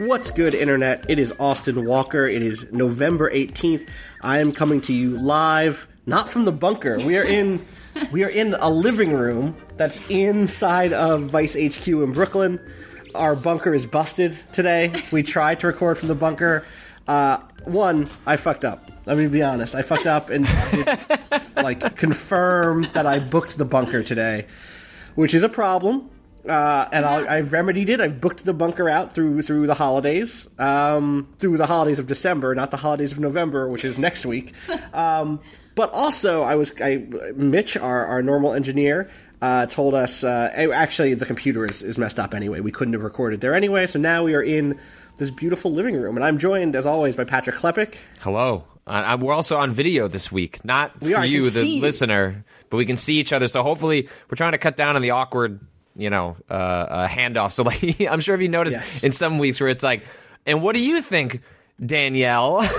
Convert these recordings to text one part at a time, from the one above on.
What's good, Internet? It is Austin Walker. It is November 18th. I am coming to you live, not from the bunker. We are in we are in a living room that's inside of Vice HQ in Brooklyn. Our bunker is busted today. We tried to record from the bunker. Uh, one, I fucked up. Let me be honest. I fucked up and did, like confirmed that I booked the bunker today, which is a problem. Uh, and I'll, I've remedied it. I've booked the bunker out through through the holidays, um, through the holidays of December, not the holidays of November, which is next week. Um, but also, I was I, Mitch, our, our normal engineer, uh, told us uh, actually the computer is, is messed up anyway. We couldn't have recorded there anyway, so now we are in this beautiful living room, and I'm joined as always by Patrick Klepek. Hello. Uh, we're also on video this week, not We for are. You, the see listener, but we can see each other. So hopefully, we're trying to cut down on the awkward, you know, uh, uh, handoff. So like, I'm sure if you noticed Yes. in some weeks where it's like, and what do you think, Danielle?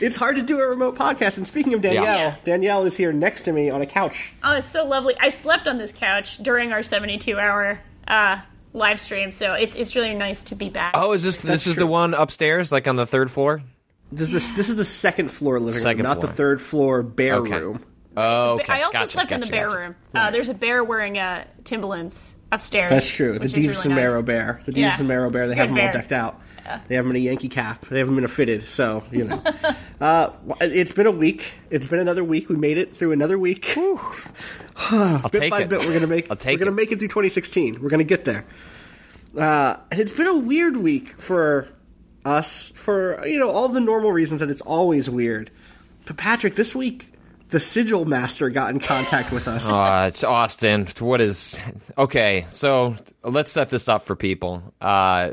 It's hard to do a remote podcast. And speaking of Danielle, Yeah. Danielle is here next to me on a couch. Oh, it's so lovely. I slept on this couch during our 72 hour uh, live stream, so it's it's really nice to be back. oh, is this this is true. the one upstairs, like on the third floor? This is the, this is the second floor living Second room, not the third floor bare Okay. room. Oh, okay. I also Gotcha, slept in the bear gotcha. room. Uh, there's a bear wearing uh, Timberlands upstairs. That's true. The is really nice. Bear. The Yeah. Jesus and Marrow Bear. They have them all decked out. They have them in a Yankee cap. They have them in a fitted. So you know, uh, it's been a week. It's been another week. We made it through another week. I'll bit take by it. bit, we're gonna make. I'll take we're gonna it. make it through 2016. We're gonna get there. Uh, and it's been a weird week for us for you know all the normal reasons that it's always weird. But Patrick, this week the sigil master got in contact with us. Uh, it's Austin. What is okay? So let's set this up for people. Uh,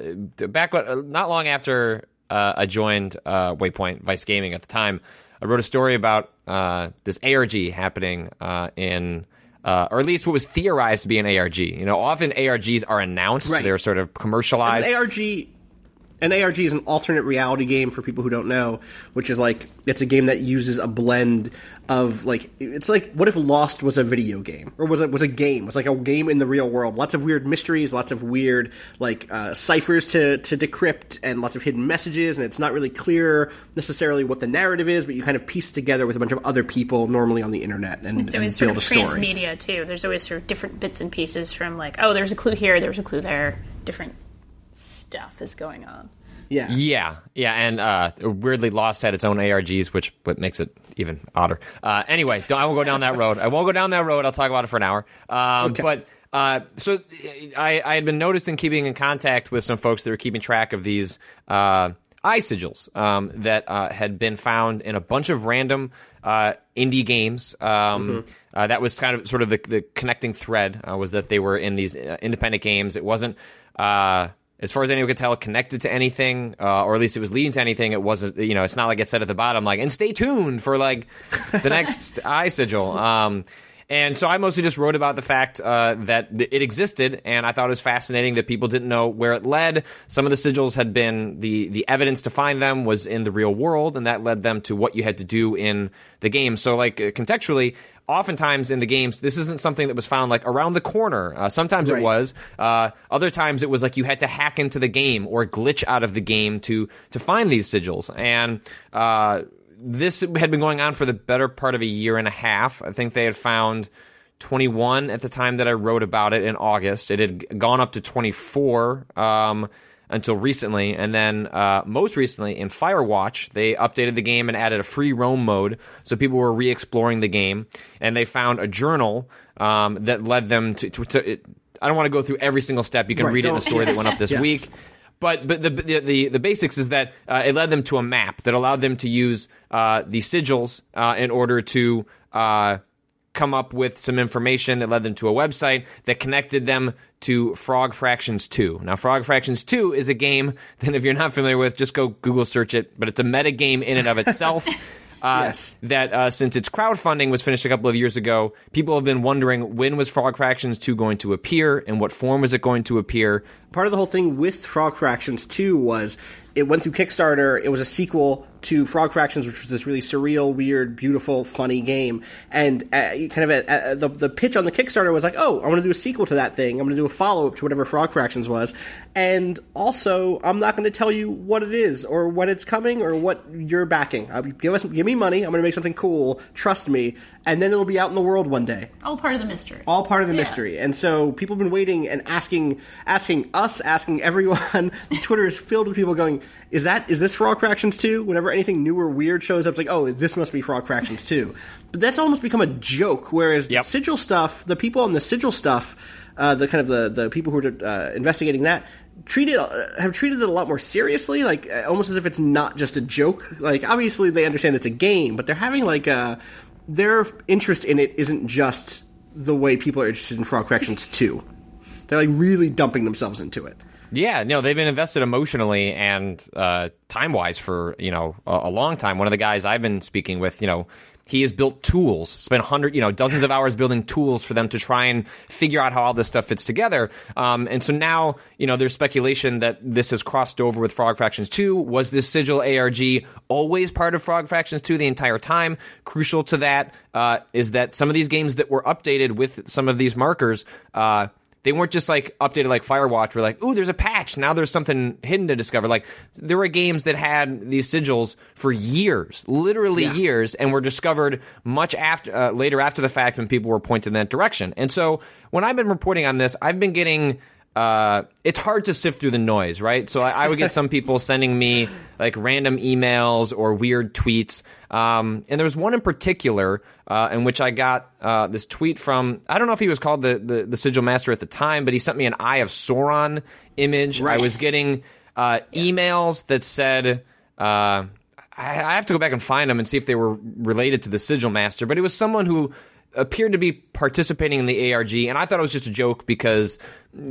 back when- not long after uh, I joined uh, Waypoint Vice Gaming at the time, I wrote a story about uh, this ARG happening uh, in. Uh, or at least what was theorized to be an ARG. You know, often ARGs are announced; Right. they're sort of commercialized. ARG, an ARG is an alternate reality game for people who don't know, which is like it's a game that uses a blend of like it's like what if Lost was a video game or was it was a game? It was like a game in the real world. Lots of weird mysteries, lots of weird like uh, ciphers to to decrypt, and lots of hidden messages. And it's not really clear necessarily what the narrative is, but you kind of piece it together with a bunch of other people normally on the internet and, So and it's sort build of a story. transmedia too. There's always sort of different bits and pieces from like, oh, there's a clue here, there's a clue there. Different stuff is going on. Yeah, Yeah, yeah, and uh, weirdly, Lost had its own ARGs, which what makes it even odder. Uh, anyway, don't, I won't go down that road. I won't go down that road. I'll talk about it for an hour. Um, Okay. But uh, so I, I had been noticed in keeping in contact with some folks that were keeping track of these uh, eye sigils um, that uh, had been found in a bunch of random uh, indie games. Um, uh, that was kind of sort of the, the connecting thread uh, was that they were in these uh, independent games. It wasn't. Uh, as far as anyone could tell, connected to anything, uh, or at least it was leading to anything. It wasn't, you know, it's not like it said at the bottom, like, and stay tuned for like the next eye sigil. Um, and so I mostly just wrote about the fact uh, that th- it existed, and I thought it was fascinating that people didn't know where it led. Some of the sigils had been the the evidence to find them was in the real world, and that led them to what you had to do in the game. So, like uh, contextually, oftentimes in the games, this isn't something that was found like around the corner. Uh, sometimes Right. it was. Uh, other times it was like you had to hack into the game or glitch out of the game to to find these sigils. And uh, this had been going on for the better part of a year and a half. I think they had found 21 at the time that I wrote about it in August. It had gone up to 24. Um, until recently. And then uh, most recently in Firewatch, they updated the game and added a free roam mode, so people were re-exploring the game. And they found a journal um, that led them to. to, to it, I don't want to go through every single step. You can Right, read it in a story that went up this Yes. week. But but the the the, the basics is that uh, it led them to a map that allowed them to use uh, the sigils uh, in order to uh, come up with some information that led them to a website that connected them to Frog Fractions 2. Now, Frog Fractions 2 is a game that if you're not familiar with, just go Google search it, but it's a meta game in and of itself. Uh, Yes. That uh, since its crowdfunding was finished a couple of years ago, people have been wondering when was Frog Fractions 2 going to appear and what form was it going to appear. part of the whole thing with Frog Fractions 2 was it went through Kickstarter. It was a sequel to Frog Fractions, which was this really surreal, weird, beautiful, funny game. And uh, kind of at, at, the the pitch on the Kickstarter was like, "Oh, I'm going to do a sequel to that thing. I'm going to do a follow up to whatever Frog Fractions was." And also, I'm not going to tell you what it is or when it's coming or what you're backing. Uh, give us, give me money. I'm going to make something cool. Trust me, and then it'll be out in the world one day All part of the mystery. all part of the Yeah. mystery. And so people have been waiting and asking, asking us, asking everyone. Twitter is filled with people going, "Is that is this Frog Fractions 2?" Whenever anything new or weird shows up, it's like, "Oh, this must be Frog Fractions 2." But that's almost become a joke. Whereas Yep. the sigil stuff, the people on the sigil stuff, uh, the kind of the the people who are uh, investigating that. Treat it, uh, have treated it a lot more seriously, like uh, almost as if it's not just a joke. Like obviously they understand it's a game, but they're having like a their interest in it isn't just the way people are interested in Frog Fractions 2. They're like really dumping themselves into it. Yeah, no, they've been invested emotionally and uh, time wise for you know a, a long time. One of the guys I've been speaking with, you know, he has built tools, spent hundred, you know, dozens of hours building tools for them to try and figure out how all this stuff fits together. Um, and so now, you know, there's speculation that this has crossed over with Frog Fractions 2. Was this sigil ARG always part of Frog Fractions 2 the entire time? Crucial to that uh, is that some of these games that were updated with some of these markers. Uh, they weren't just like updated like Firewatch, where like, ooh, there's a patch. Now there's something hidden to discover. Like there were games that had these sigils for years, literally Yeah. years, and were discovered much after uh, later after the fact when people were pointed in that direction. And so when I've been reporting on this, I've been getting. Uh, it's hard to sift through the noise, right? So I, I would get some people sending me like random emails or weird tweets. Um, and there was one in particular uh, in which I got uh, this tweet from I don't know if he was called the, the the sigil master at the time, but he sent me an Eye of Sauron image. I was getting uh, emails that said. Uh, I I have to go back and find them and see if they were related to the sigil master, but it was someone who appeared to be participating in the ARG, and I thought it was just a joke because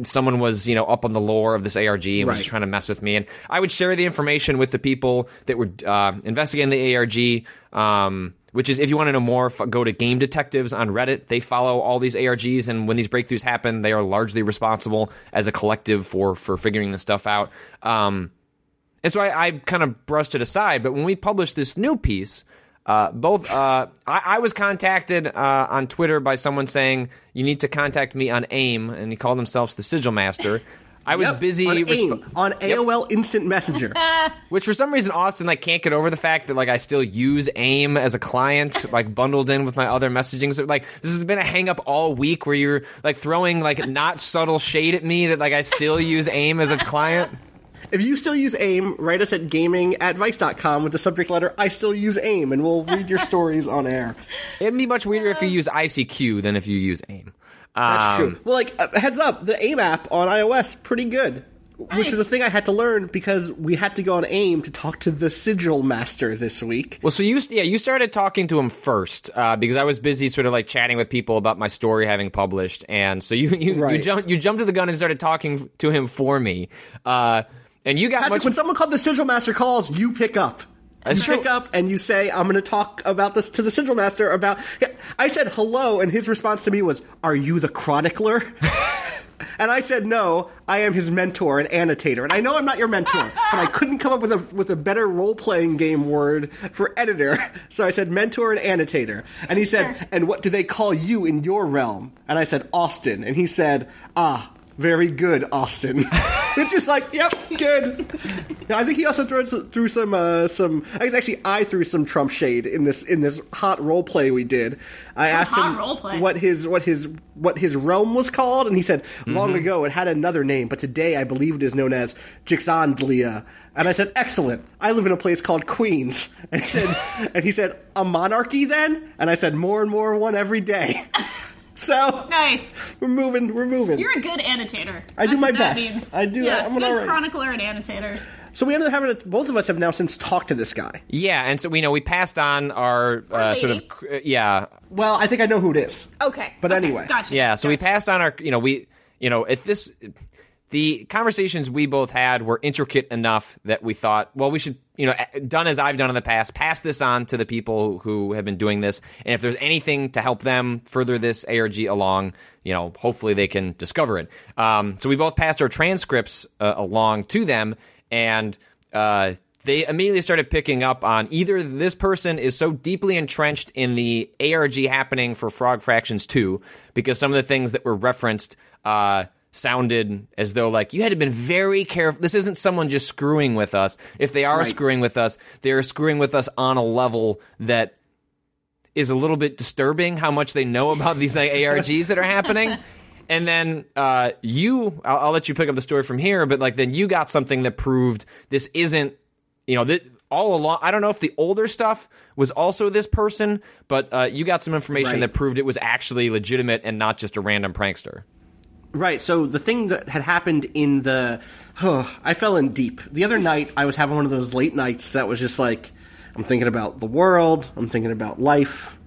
someone was, you know, up on the lore of this ARG and was Right. just trying to mess with me. And I would share the information with the people that were uh, investigating the ARG. Um, which is, if you want to know more, go to Game Detectives on Reddit. They follow all these ARGs, and when these breakthroughs happen, they are largely responsible as a collective for for figuring this stuff out. Um, and so I, I kind of brushed it aside. But when we published this new piece, uh, both uh, I, I was contacted uh, on Twitter by someone saying you need to contact me on AIM, and he called himself the Sigil Master. I was Yep, busy on, resp- AIM, on AOL Instant Messenger. which for some reason Austin like can't get over the fact that like I still use AIM as a client, like bundled in with my other messaging. So like this has been a hang up all week where you're like throwing like not subtle shade at me that like I still use AIM as a client. If you still use AIM, write us at gaming at vice.com with the subject letter I still use AIM, and we'll read your stories on air. It'd be much weirder if you use ICQ than if you use AIM. That's Um, true. Well, like, uh, heads up, the AIM app on iOS, pretty good. Which is a thing I had to learn because we had to go on AIM to talk to the Sigil Master this week. Well, so you yeah you started talking to him first uh, because I was busy sort of like chatting with people about my story having published, and so you you, you jumped you jumped to the gun and started talking to him for me, uh, and you got Patrick, much when someone called the Sigil Master calls, you pick up. That's you true. pick up and you say, "I'm going to talk about this to the Sigil Master." About I said hello, and his response to me was, "Are you the chronicler?" and I said, "No, I am his mentor and annotator." And I know I'm not your mentor, but I couldn't come up with a with a better role playing game word for editor, so I said mentor and annotator. And he said, "And what do they call you in your realm?" And I said, "Austin." And he said, "Ah." Very good, Austin. Which is like, yep, good. I think he also threw threw some uh, some. I guess actually I threw some Trump shade in this in this hot role play we did. I asked him what his what his what his realm was called, and he said long Mm-hmm. ago it had another name, but today I believe it is known as Jixandlia. And I said, excellent. I live in a place called Queens. And he said, and he said, a monarchy then? And I said, more and more one every day. So Nice. we're moving. We're moving. You're a good annotator. I do my what that best. means. I do- Yeah, I'm an good alright. chronicler and annotator. So we ended up having a, both of us have now since talked to this guy. Yeah, and so we know we passed on our uh, sort of uh, yeah Well, I think I know who it is. Okay. But okay, anyway. Gotcha. Yeah, so we passed on our, you know, we, you know, if this, the conversations we both had were intricate enough that we thought, well, we should, you know, done as I've done in the past, pass this on to the people who have been doing this, and if there's anything to help them further this ARG along, you know, hopefully they can discover it. Um, so we both passed our transcripts uh, along to them, and uh, they immediately started picking up on either this person is so deeply entrenched in the ARG happening for Frog Fractions 2 because some of the things that were referenced uh, sounded as though like you had to been very careful. This isn't someone just screwing with us. If they are Right. screwing with us, they're screwing with us on a level that is a little bit disturbing how much they know about these like, ARGs that are happening. And then uh, you, I'll, I'll let you pick up the story from here, but like then you got something that proved this isn't, you know, all along. I don't know if the older stuff was also this person, but uh, you got some information Right. that proved it was actually legitimate and not just a random prankster. Right. So the thing that had happened in the, oh, I fell in deep. The other night, I was having one of those late nights that was just like, I'm thinking about the world. I'm thinking about life.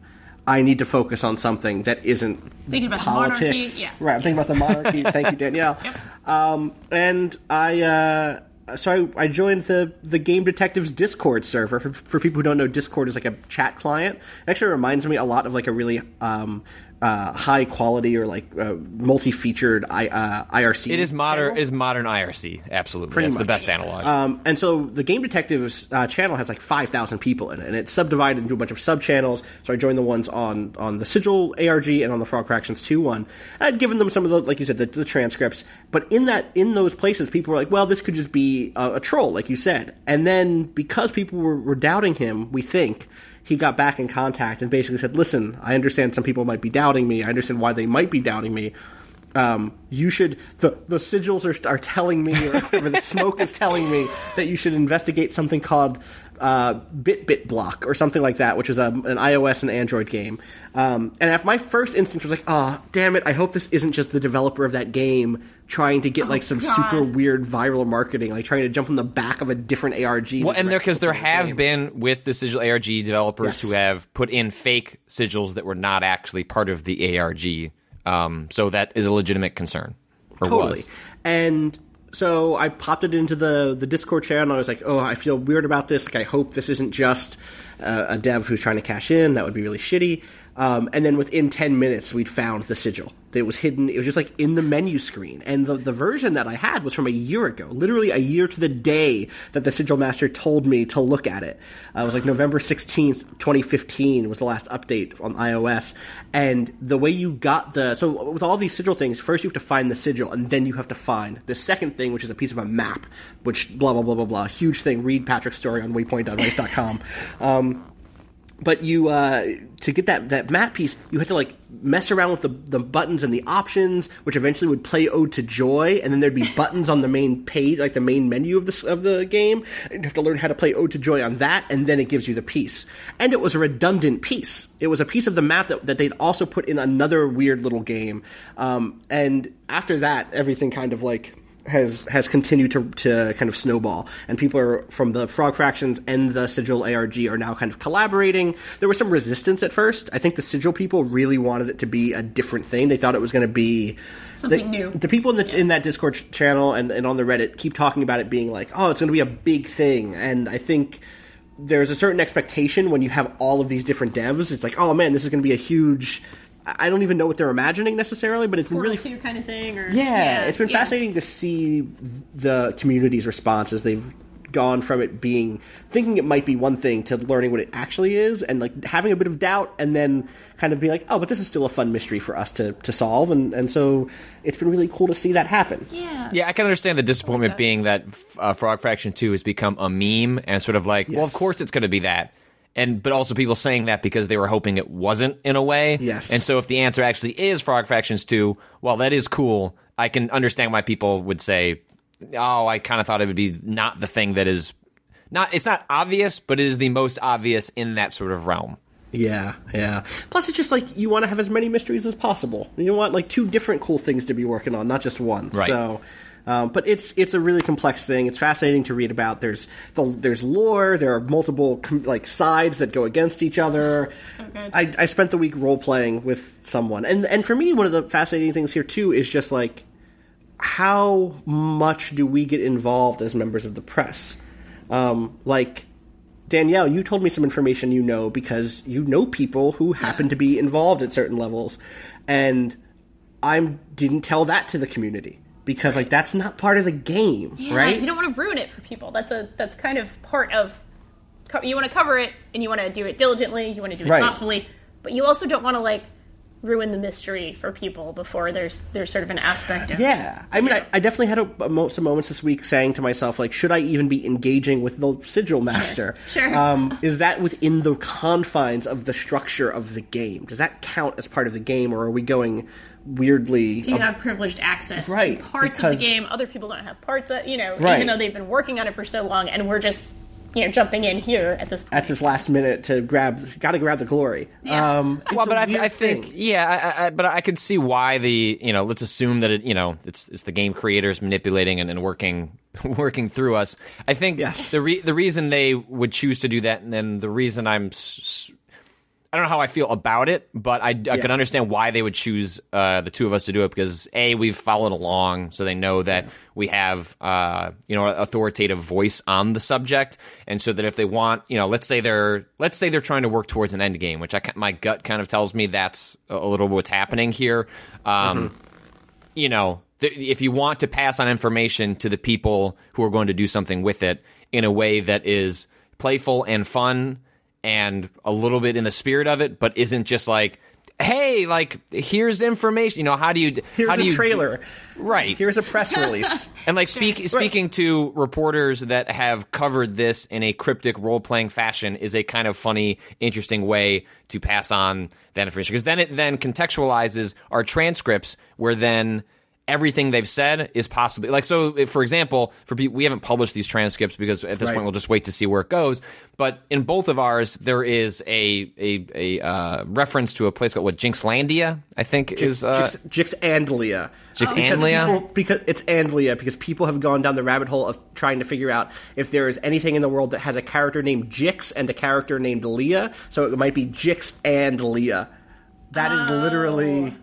I need to focus on something that isn't Thinking about the politics. monarchy, yeah. Right. I'm thinking about the monarchy. Thank you, Danielle. Um, and I. Uh, so I, I joined the the Game Detectives Discord server. For, for people who don't know, Discord is like a chat client. It actually reminds me a lot of like a really um, uh, high quality or like uh, multi featured I, uh, IRC. It is modern. channel. Is modern IRC absolutely? Pretty That's the best analog. Um, and so the Game Detectives uh, channel has like 5,000 people in it, and it's subdivided into a bunch of sub channels. So I joined the ones on, on the Sigil ARG and on the Frog Fractions 2 one. I'd given them some of the, like you said, the, the transcripts. But in that, in those places, people were like, well, this could just be a, a troll, like you said. And then because people were, were doubting him, we think, he got back in contact and basically said, listen, I understand some people might be doubting me. I understand why they might be doubting me um, you should the the sigils are, are telling me or whatever the smoke is telling me that you should investigate something called uh, Bit Bit Block or something like that, which is a, an iOS and Android game. Um, and if my first instinct was like, oh damn it, I hope this isn't just the developer of that game trying to get like some God. super weird viral marketing, like trying to jump on the back of a different ARG. Well, and there because there have game. been with the Sigil ARG developers Yes. who have put in fake sigils that were not actually part of the ARG. Um, so that is a legitimate concern. Or totally. was. And so I popped it into the the Discord channel. and I was like, oh, I feel weird about this. Like, I hope this isn't just uh, a dev who's trying to cash in. That would be really shitty. Um, and then within 10 minutes, we'd found the sigil. It was hidden. It was just like in the menu screen. And the, the version that I had was from a year ago, literally a year to the day that the sigil master told me to look at it. Uh, it was like November 16th, 2015 was the last update on iOS. And the way you got the, so with all these sigil things, first you have to find the sigil and then you have to find the second thing, which is a piece of a map, which blah, blah, blah, blah, blah. Huge thing. Read Patrick's story on waypoint.vice.com. Um, but you uh, to get that that map piece, you had to like mess around with the, the buttons and the options, which eventually would play "Ode to Joy," and then there'd be buttons on the main page, like the main menu of the of the game. You'd have to learn how to play "Ode to Joy" on that, and then it gives you the piece. And it was a redundant piece. It was a piece of the map that, that they'd also put in another weird little game. Um, and after that, everything kind of like has has continued to to kind of snowball, and people are from the Frog Fractions and the Sigil ARG are now kind of collaborating. There was some resistance at first. I think the Sigil people really wanted it to be a different thing. They thought it was going to be Something the, new. The people in the in that Discord ch- channel and, and on the Reddit keep talking about it being like, oh, it's going to be a big thing, and I think. There's a certain expectation when you have all of these different devs. It's like, oh man, this is going to be a huge. I I don't even know what they're imagining necessarily, but it's been Portal really 2 kind of thing, or yeah, it's been yeah. fascinating to see the community's response as they've gone from it being thinking it might be one thing to learning what it actually is, and like having a bit of doubt, and then kind of be like, oh, but this is still a fun mystery for us to to solve, and and so it's been really cool to see that happen. Yeah. Yeah, I can understand the disappointment being that uh, Frog Fraction 2 has become a meme and sort of like, well, of course it's going to be that. And but also people saying that because they were hoping it wasn't in a way. Yes. And so if the answer actually is Frog Fractions 2, well, that is cool. I can understand why people would say, "Oh, I kind of thought it would be not the thing that is not it's not obvious, but it is the most obvious in that sort of realm." Yeah, yeah. Plus, it's just like you want to have as many mysteries as possible. You want like two different cool things to be working on, not just one. Right. So, um, but it's it's a really complex thing. It's fascinating to read about. There's the, there's lore. There are multiple com- like sides that go against each other. So good. I, I spent the week role playing with someone, and and for me, one of the fascinating things here too is just like how much do we get involved as members of the press? Um, like Danielle, you told me some information you know because you know people who happen to be involved at certain levels, and I didn't tell that to the community because like that's not part of the game, Yeah, right? You don't want to ruin it for people. That's a that's kind of part of. You want to cover it, and you want to do it diligently. You want to do it Right. thoughtfully, but you also don't want to like ruin the mystery for people before there's there's sort of an aspect of Yeah, I mean, I, I definitely had a, a mo- some moments this week saying to myself, like, should I even be engaging with the sigil master? Sure. Um, is that within the confines of the structure of the game? Does that count as part of the game, or are we going weirdly? Do you have privileged access Right, to parts of the game? Other people don't have parts of you know, Right. even though they've been working on it for so long, and we're just you know jumping in here at this point. at this last minute to grab, got to grab the glory. Yeah. Um, well, but I, I think, thing. yeah, I, I, but I could see why the, you know, let's assume that it, you know, it's it's the game creators manipulating and, and working working through us. I think Yes. the re- the reason they would choose to do that, and then the reason I'm, s- I don't know how I feel about it, but I, I can understand why they would choose uh, the two of us to do it because a we've followed along, so they know that we have uh, you know authoritative voice on the subject, and so that if they want, you know, let's say they're let's say they're trying to work towards an end game, which I, my gut kind of tells me that's a little what's happening here. Um, you know, th- if you want to pass on information to the people who are going to do something with it in a way that is playful and fun and a little bit in the spirit of it, but isn't just like, hey, like here's information. You know, how do you Here's how do a you trailer. Right. Here's a press release. and like speak, speaking to reporters that have covered this in a cryptic role playing fashion is a kind of funny, interesting way to pass on that information because then it then contextualizes our transcripts where then everything they've said is possibly like so for example for people we haven't published these transcripts because at this Right. point we'll just wait to see where it goes but in both of ours there is a a, a uh, reference to a place called what jinxlandia i think is uh, Jix, Jix and Leah. Jix Because and Leah? people- because it's and Leah because people have gone down the rabbit hole of trying to figure out if there is anything in the world that has a character named Jix and a character named Leah. So it might be Jix and Leah. That is literally.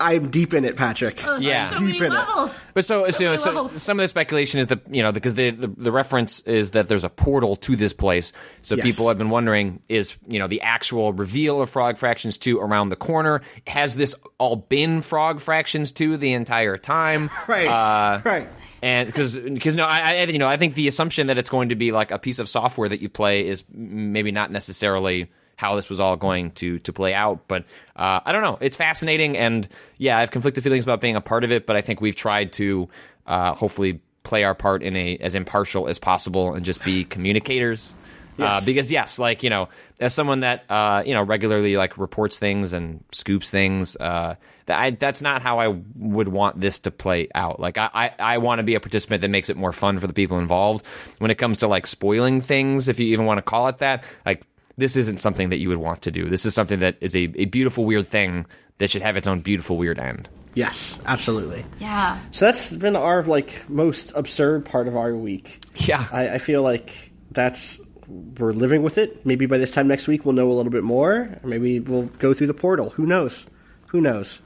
I'm deep in it, Patrick. Yeah. so deep many in it. But so, so, many so some of the speculation is that you know because the, the the reference is that there's a portal to this place, so Yes. people have been wondering is you know the actual reveal of Frog Fractions two around the corner? Has this all been Frog Fractions two the entire time? Right. Uh, right. and because because no, I, I you know I think the assumption that it's going to be like a piece of software that you play is maybe not necessarily how this was all going to to play out. But uh, I don't know. It's fascinating, and yeah, I have conflicted feelings about being a part of it. But I think we've tried to uh, hopefully play our part in a as impartial as possible and just be communicators. Uh, because yes, like you know, as someone that uh, you know regularly like reports things and scoops things, uh, that I, that's not how I would want this to play out. Like I, I, I want to be a participant that makes it more fun for the people involved. When it comes to like spoiling things, if you even want to call it that, like this isn't something that you would want to do. This is something that is a, a beautiful weird thing that should have its own beautiful weird end. Yes, absolutely. Yeah. So that's been our like most absurd part of our week. Yeah. I, I feel like that's we're living with it. Maybe by this time next week we'll know a little bit more. Or maybe we'll go through the portal. Who knows? Who knows?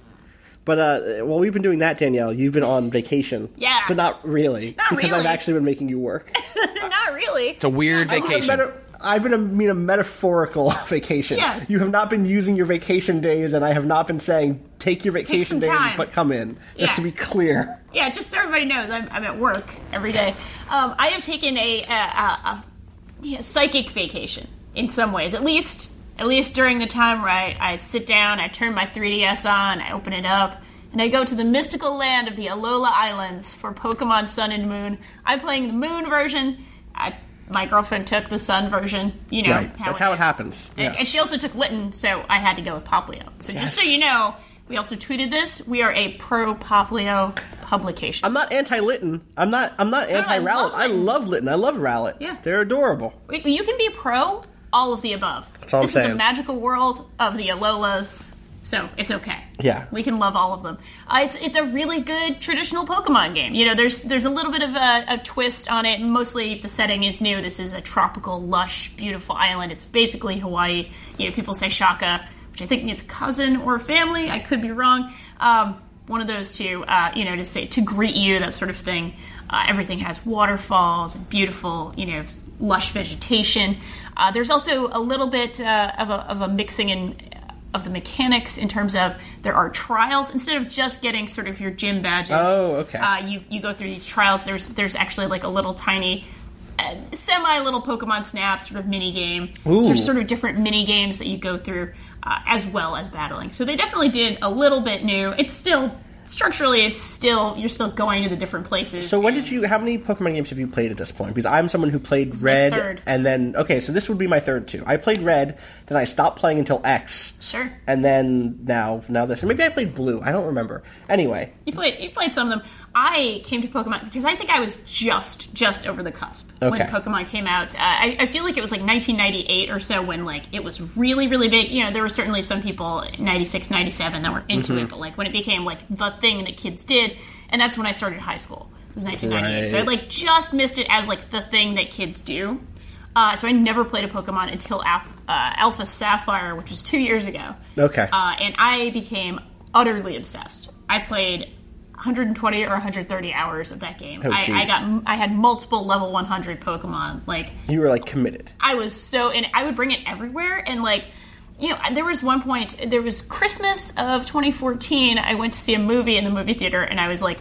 But uh, while we've been doing that, Danielle, you've been on vacation. Yeah. but not really, Not because I've actually been making you work. Not really. It's a weird I've been a vacation. meta- I've been a, mean a metaphorical vacation. Yes. You have not been using your vacation days, and I have not been saying take your vacation some days, time. but come in. Just to be clear. yeah, just so everybody knows, I'm, I'm at work every day. Um, I have taken a, a, a, a yeah, psychic vacation in some ways, at least at least during the time where I, I sit down, I turn my 3DS on, I open it up, and I go to the mystical land of the Alola Islands for Pokemon Sun and Moon. I'm playing the Moon version. I, my girlfriend took the Sun version. You know, Right. That's how it happens. And, Yeah. and she also took Litten, so I had to go with Poplio. So just so you know, we also tweeted this. We are a pro Poplio publication. I'm not anti Litten. I'm not. I'm not anti Rowlet. love I love Litten. I love Rowlet. Yeah. they're adorable. You can be pro all of the above. all I'm this is a magical world of the Alolas, so it's okay. Yeah. we can love all of them. Uh, it's it's a really good traditional Pokemon game. You know, there's there's a little bit of a, a twist on it. Mostly the setting is new. This is a tropical, lush, beautiful island. It's basically Hawaii. You know, people say Shaka, which I think it's cousin or family. I could be wrong. Um, one of those two. Uh, you know, to say to greet you, that sort of thing. Uh, everything has waterfalls and beautiful, you know, lush vegetation. Uh, there's also a little bit uh, of, a, of a mixing in of the mechanics in terms of there are trials instead of just getting sort of your gym badges. Oh, okay. Uh, you you go through these trials. There's there's actually like a little tiny. Uh, Semi little Pokemon Snap sort of mini game. Ooh. There's sort of different mini games that you go through uh, as well as battling. So they definitely did a little bit new. It's still structurally, it's still you're still going to the different places. So when did you? How many Pokemon games have you played at this point? Because I'm someone who played Red, and then okay, so this would be my third too. I played Red, then I stopped playing until X. Sure. And then now, now this, or maybe I played Blue. I don't remember. Anyway, You played you played some of them. I came to Pokemon because I think I was just just over the cusp when Pokemon came out. Uh, I, I feel like it was like 1998 or so when like it was really really big. You know, there were certainly some people 96, 97 that were into Mm-hmm. it, but like when it became like the thing that kids did, and that's when I started high school. It was 1998, so I like just missed it as like the thing that kids do. Uh, so I never played a Pokemon until Alpha, uh, Alpha Sapphire, which was two years ago. okay. Uh, and I became utterly obsessed. I played 120 or 130 hours of that game. Oh, I, I got I had multiple level 100 Pokemon. Like you were like committed. I was so, and I would bring it everywhere. And like, you know, there was one point. There was Christmas of 2014. I went to see a movie in the movie theater, and I was like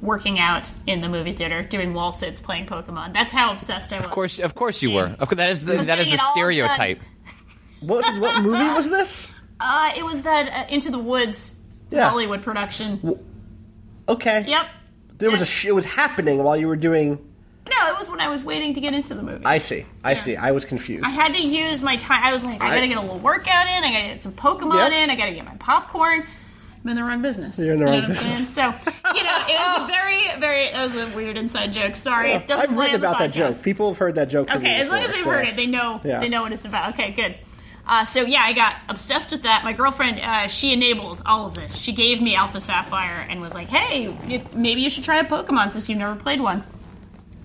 working out in the movie theater, doing wall sits, playing Pokemon. That's how obsessed I was. Of course, of course you were. Of course, that is the, that is getting the it all stereotype. What what movie was this? Uh, it was that uh, Into the Woods Yeah. Hollywood production. Okay. Yep. There was a. Sh- it was happening while you were doing. No, it was when I was waiting to get into the movie. I see. I see. I was confused. I had to use my time. I was like, I, I- gotta get a little workout in. I gotta get some Pokemon in. I gotta get my popcorn. I'm in the wrong business. You're in the You know wrong what I'm saying? business. So, you know, it was a very, very. It was a weird inside joke. Sorry, it doesn't I've play written on about that joke. People have heard that joke. From Okay, me as long as before, they've so- heard it, they know Yeah. they know what it's about. Okay, good. Uh, so yeah, I got obsessed with that. My girlfriend, uh, she enabled all of this. She gave me Alpha Sapphire and was like, "Hey, you, maybe you should try a Pokemon since you've never played one."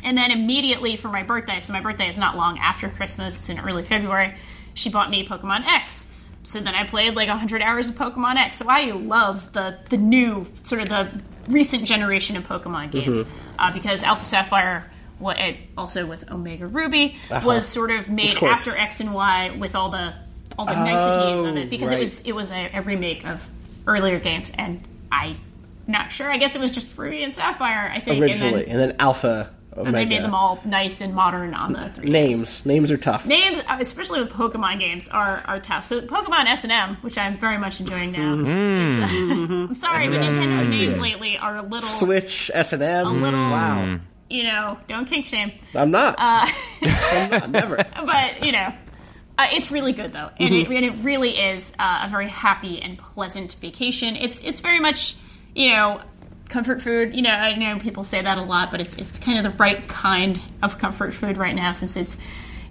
And then immediately for my birthday, so my birthday is not long after Christmas; it's in early February. She bought me Pokemon X. So then I played like 100 hours of Pokemon X. So I love the the new sort of the recent generation of Pokemon games uh, because Alpha Sapphire, what it, also with Omega Ruby, was sort of made course. after X and Y with all the all the niceties of it because right. it was it was a, a remake of earlier games and I. Not sure. I guess it was just Ruby and Sapphire. I think. originally, and then, and then Alpha. and they made them all nice and modern on the 3DS. names. Names are tough. Names, uh, especially with Pokemon games, are, are tough. So Pokemon S and M, which I'm very much enjoying now. is, uh, I'm sorry, but Nintendo's names lately are a little, Switch S and M. a little, Wow. you know, don't kink shame. I'm not. Uh, I'm not. Never. But you know, uh, it's really good though, and, it, and it really is uh, a very happy and pleasant vacation. It's it's very much you know comfort food. You know, I know people say that a lot, but it's it's kind of the right kind of comfort food right now since it's.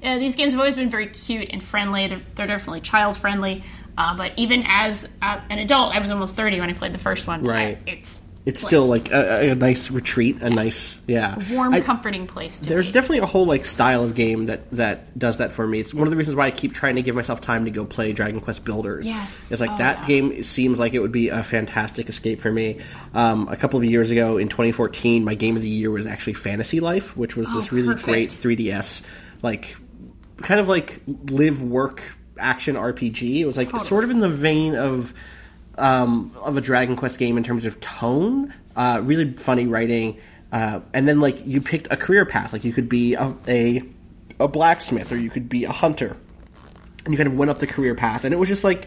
Uh, these games have always been very cute and friendly. They're, they're definitely child friendly. Uh, but even as uh, an adult, I was almost thirty when I played the first one. Right. Uh, it's It's still like a, a nice retreat. A nice, yeah. a warm, I- comforting place. To There's definitely a whole like style of game that that does that for me. It's one of the reasons why I keep trying to give myself time to go play Dragon Quest Builders. Yes. it's like Oh, that yeah. game seems like it would be a fantastic escape for me. Um, a couple of years ago in 2014, my game of the year was actually Fantasy Life, which was this really Oh, perfect. great 3DS like kind of like live work action RPG. It was like Totally. sort of in the vein of um, of a Dragon Quest game in terms of tone, uh, really funny writing, uh, and then like you picked a career path. Like you could be a, a a blacksmith, or you could be a hunter, and you kind of went up the career path, and it was just like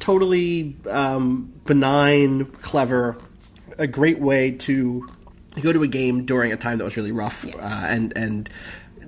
totally um, benign, clever, a great way to go to a game during a time that was really rough, Yes. uh, and and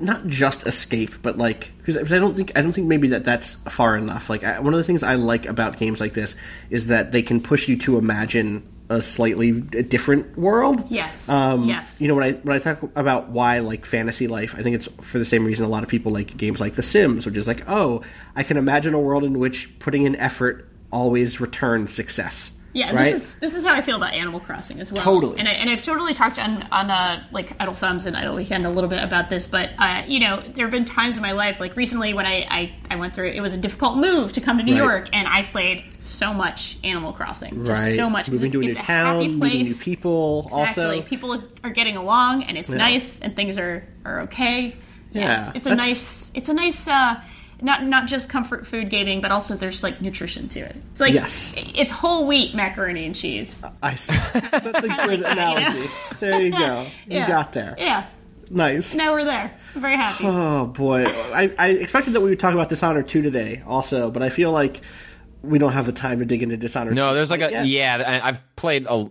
not just escape, but like because I don't think I don't think maybe that that's far enough. Like I, one of the things I like about games like this is that they can push you to imagine a slightly different world. Yes. Um, Yes. You know when I when I talk about why like fantasy life, I think it's for the same reason a lot of people like games like The Sims, which is like, oh, I can imagine a world in which putting in effort always returns success. Yeah, right? this is this is how I feel about Animal Crossing as well. Totally. and I, and I've totally talked on on uh, like Idle Thumbs and Idle Weekend a little bit about this. But uh, you know, there have been times in my life, like recently when I, I I went through it was a difficult move to come to New Right. York, and I played so much Animal Crossing, just right. so much. moving it's, to a new it's a town, happy meeting new people. Exactly, Also, people are getting along, and it's Yeah. nice, and things are are okay. Yeah, it's, it's a nice it's a nice. uh not not just comfort food gaming, but also there's like nutrition to it. It's like Yes. it's whole wheat macaroni and cheese. I see. That's a good analogy. There you go. You got there. Yeah. Nice. Now we're there. I'm very happy. Oh boy, I, I expected that we would talk about Dishonored 2 today, also, but I feel like we don't have the time to dig into Dishonored. No, 2 there's like a quite yet. yeah. I- I've played a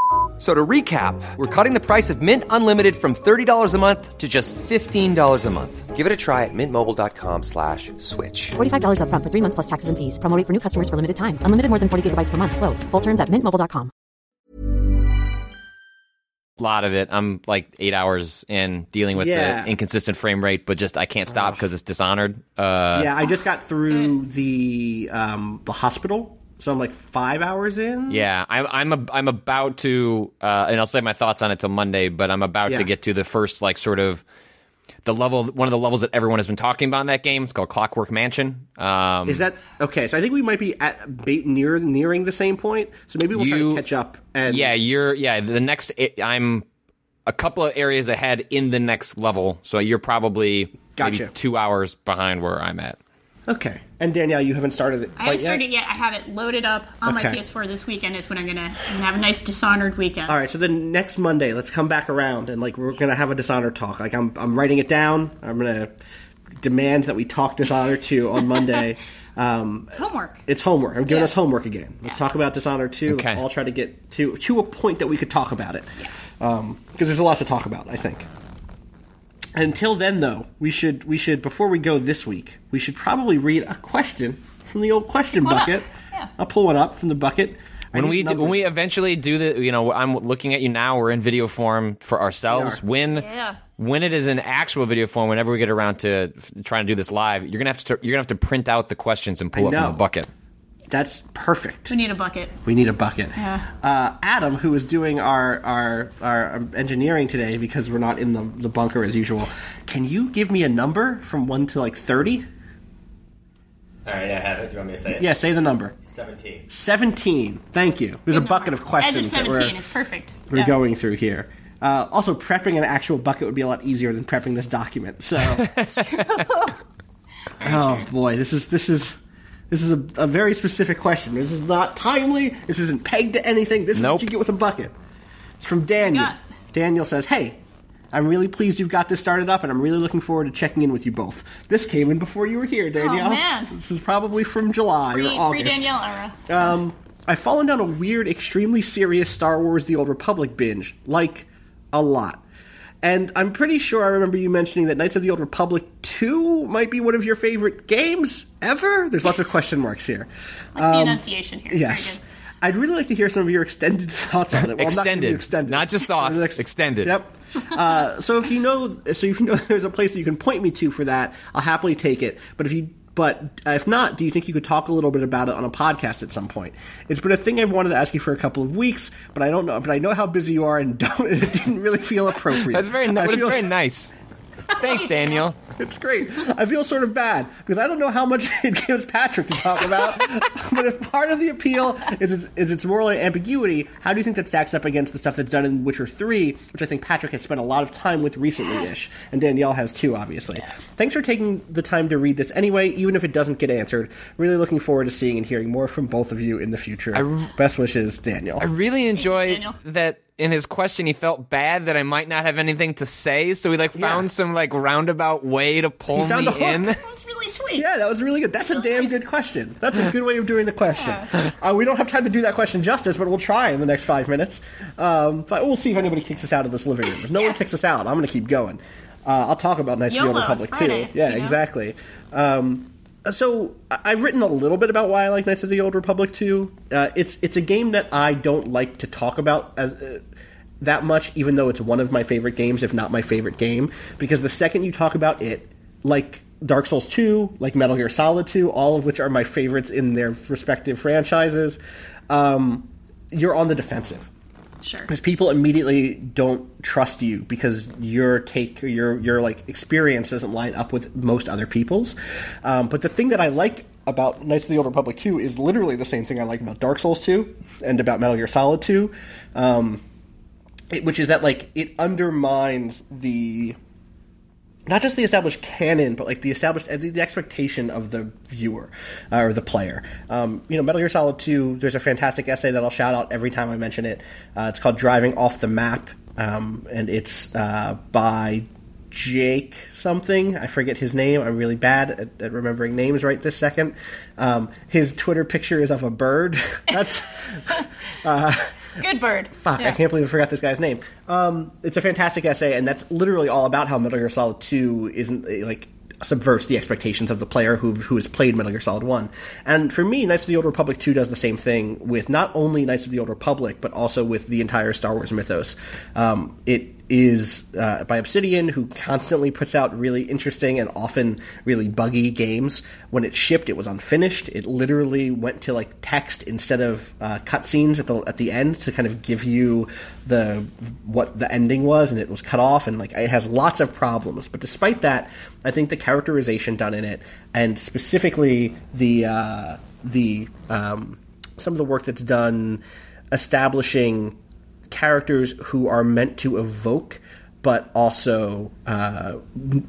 F- So to recap, we're cutting the price of Mint Unlimited from $30 a month to just $15 a month. Give it a try at mintmobile.com slash switch. $45 upfront for three months plus taxes and fees. Promo rate for new customers for limited time. Unlimited more than 40 gigabytes per month. Slows. Full terms at mintmobile.com. A lot of it. I'm like eight hours in dealing with Yeah. the inconsistent frame rate, but just I can't stop because it's Dishonored. Uh, Yeah, I just got through the um, the hospital, so I'm like five hours in. Yeah, I'm I'm a, I'm about to, uh, and I'll save my thoughts on it till Monday. But I'm about Yeah. to get to the first like sort of the level, one of the levels that everyone has been talking about in that game. It's called Clockwork Mansion. Um, Is that okay? So I think we might be at near nearing the same point. So maybe we'll try to catch up. And yeah, you're yeah. The next, I'm a couple of areas ahead in the next level, so you're probably Gotcha. maybe two hours behind where I'm at. Okay. And Danielle, you haven't started it. I haven't yet? started yet. I have it loaded up on my PS4 this weekend. Is when I'm gonna, I'm gonna have a nice Dishonored weekend. All right, so then next Monday, let's come back around and like we're gonna have a Dishonored talk. Like I'm, I'm writing it down. I'm gonna demand that we talk Dishonored 2 on Monday. Um, It's homework. it's homework. I'm giving Yeah. us homework again. Let's talk about Dishonored 2. Okay. Let's all try to get to to a point that we could talk about it. Because there's a lot to talk about, I think. Until then, though, we should we should before we go this week, we should probably read a question from the old question Pull bucket. Yeah. I'll pull one up from the bucket. When we do, when we eventually do the, you know, I'm looking at you now. We're in video form for ourselves. When Yeah. when it is in actual video form, whenever we get around to f- trying to do this live, you're gonna have to start, you're gonna have to print out the questions and pull I it from the bucket. That's perfect. We need a bucket. We need a bucket. Uh, Adam, who is doing our, our our engineering today because we're not in the, the bunker as usual, can you give me a number from one to like thirty? All right, yeah, I have it. Do you want me to say it? Yeah, say the number. 17. Seventeen. Thank you. There's a bucket number. of questions Edge of that 17 we're, is perfect. we're Yeah. going through here. Uh, also, prepping an actual bucket would be a lot easier than prepping this document. So, oh boy, this is this is this is a, a very specific question. This is not timely. This isn't pegged to anything. This is what you get with a bucket. It's from Daniel. Daniel says, "Hey, I'm really pleased you've got this started up, and I'm really looking forward to checking in with you both. This came in before you were here, Danielle. Oh, man. This is probably from July Pre, or August. pre Danielle era. Um, I've fallen down a weird, extremely serious Star Wars: The Old Republic binge, like a lot. And I'm pretty sure I remember you mentioning that Knights of the Old Republic 2 might be one of your favorite games ever. There's lots of question marks here. Like the enunciation here. Um, Yes. I'd really like to hear some of your extended thoughts on it. Well, I'm not Extended. extended. Not just thoughts, Ex- extended. Yep. Uh, so if you know, so if you know there's a place that you can point me to for that, I'll happily take it. But if you, but if not, do you think you could talk a little bit about it on a podcast at some point? It's been a thing I've wanted to ask you for a couple of weeks, but I don't know. But I know how busy you are, and don't. It didn't really feel appropriate. That's very, ni- feel- very nice. Thanks, Daniel. It's great. I feel sort of bad because I don't know how much it gives Patrick to talk about. but if part of the appeal is its, is its moral ambiguity, how do you think that stacks up against the stuff that's done in Witcher 3, which I think Patrick has spent a lot of time with recently ish? And Danielle has too, obviously. Thanks for taking the time to read this anyway, even if it doesn't get answered. Really looking forward to seeing and hearing more from both of you in the future. Best wishes, Daniel. I really enjoy Daniel. that in his question he felt bad that I might not have anything to say, so he like found Yeah. some like roundabout way to pull He found me a hook. in. That was really sweet. Yeah, that was really good. That's a damn nice. good question. That's a good way of doing the question. Uh, we don't have time to do that question justice, but we'll try in the next five minutes. Um, but we'll see if anybody kicks us out of this living room. If no one kicks us out, I'm going to keep going. Uh, I'll talk about Knights of the Old YOLO, Republic it's too. Yeah, you know? exactly. Um, so I- I've written a little bit about why I like Knights of the Old Republic too. Uh, it's it's a game that I don't like to talk about as. Uh, that much, even though it's one of my favorite games, if not my favorite game, because the second you talk about it, like Dark Souls 2, like Metal Gear Solid 2, all of which are my favorites in their respective franchises, um, you're on the defensive Sure. because people immediately don't trust you because your take your your like experience doesn't line up with most other people's. Um, but the thing that I like about Knights of the Old Republic 2 is literally the same thing I like about Dark Souls 2 and about Metal Gear Solid 2, um, it, which is that like it undermines the not just the established canon, but like the established uh, the, the expectation of the viewer uh, or the player. Um, you know, Metal Gear Solid Two. There's a fantastic essay that I'll shout out every time I mention it. Uh, it's called "Driving Off the Map," um, and it's uh, by Jake something. I forget his name. I'm really bad at, at remembering names right this second. Um, his Twitter picture is of a bird. That's Good bird. Fuck, I can't believe I forgot this guy's name. Um, it's a fantastic essay, and that's literally all about how Metal Gear Solid 2 isn't, like, subverts the expectations of the player who, who has played Metal Gear Solid 1. And for me, Knights of the Old Republic 2 does the same thing with not only Knights of the Old Republic, but also with the entire Star Wars mythos. Um, it is uh, by Obsidian, who constantly puts out really interesting and often really buggy games. When it shipped, it was unfinished. It literally went to like text instead of uh, cutscenes at the at the end to kind of give you the what the ending was, and it was cut off, and like it has lots of problems. But despite that, I think the characterization done in it, and specifically the uh, the um, some of the work that's done establishing characters who are meant to evoke but also uh,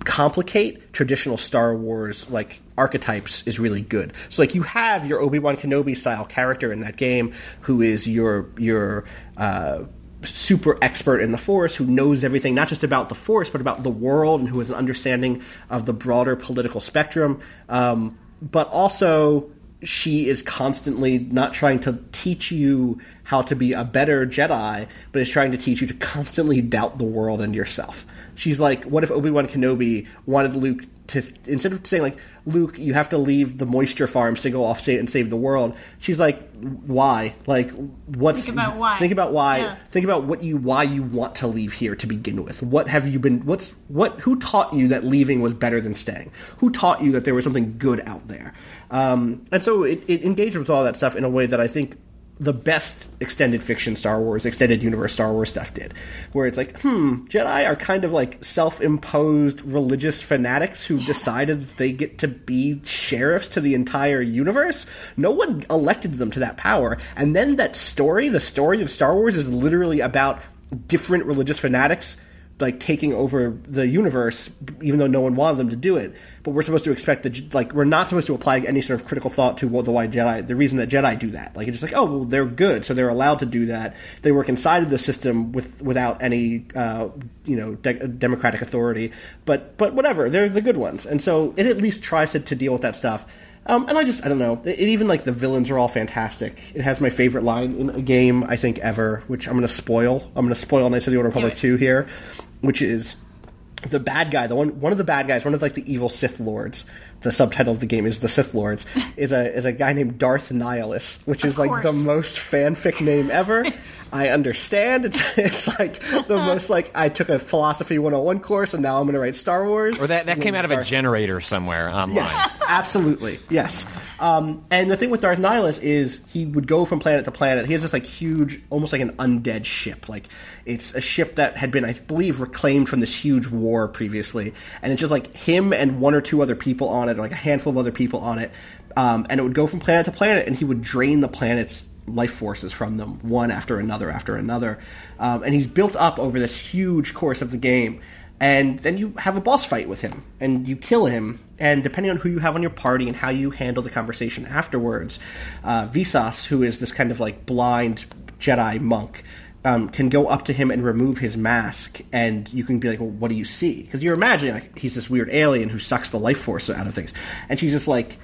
complicate traditional Star Wars like archetypes is really good. So like you have your Obi Wan Kenobi style character in that game who is your your uh, super expert in the Force who knows everything not just about the Force but about the world and who has an understanding of the broader political spectrum, um, but also she is constantly not trying to teach you how to be a better Jedi, but is trying to teach you to constantly doubt the world and yourself. She's like, what if Obi Wan Kenobi wanted Luke to instead of saying like, Luke, you have to leave the moisture farms to go off and save the world? She's like, why? Like, what's Think about why. Think about why. Yeah. Think about what you why you want to leave here to begin with. What have you been? What's what? Who taught you that leaving was better than staying? Who taught you that there was something good out there? Um, and so it, it engaged with all that stuff in a way that I think the best extended fiction Star Wars, extended universe Star Wars stuff did, where it's like, hmm, Jedi are kind of like self-imposed religious fanatics who decided that they get to be sheriffs to the entire universe. No one elected them to that power, and then that story, the story of Star Wars, is literally about different religious fanatics like taking over the universe, even though no one wanted them to do it. But we're supposed to expect that, like, we're not supposed to apply any sort of critical thought to what the why Jedi, the reason that Jedi do that. Like, it's just like, oh, well, they're good, so they're allowed to do that. They work inside of the system with without any, uh, you know, de- democratic authority. But but whatever, they're the good ones, and so it at least tries to, to deal with that stuff. Um, and I just, I don't know. It, even like the villains are all fantastic. It has my favorite line in a game I think ever, which I'm going to spoil. I'm going to spoil Knights of the Old Republic it. 2 here, which is the bad guy, the one one of the bad guys, one of like the evil Sith lords, the subtitle of the game is the Sith Lords, is a is a guy named Darth Nihilus, which is like the most fanfic name ever. I understand. It's it's like the most like I took a philosophy 101 course and now I'm going to write Star Wars. Or that, that came out of a generator somewhere online. Yes, absolutely. Yes. Um, and the thing with Darth Nihilus is he would go from planet to planet. He has this like huge, almost like an undead ship. Like it's a ship that had been, I believe, reclaimed from this huge war previously, and it's just like him and one or two other people on it, or like a handful of other people on it. Um, and it would go from planet to planet, and he would drain the planet's life forces from them, one after another after another. Um, and he's built up over this huge course of the game and then you have a boss fight with him and you kill him and depending on who you have on your party and how you handle the conversation afterwards uh, Visas who is this kind of like blind jedi monk um, can go up to him and remove his mask and you can be like well, what do you see? Because you're imagining like he's this weird alien who sucks the life force out of things. And she's just like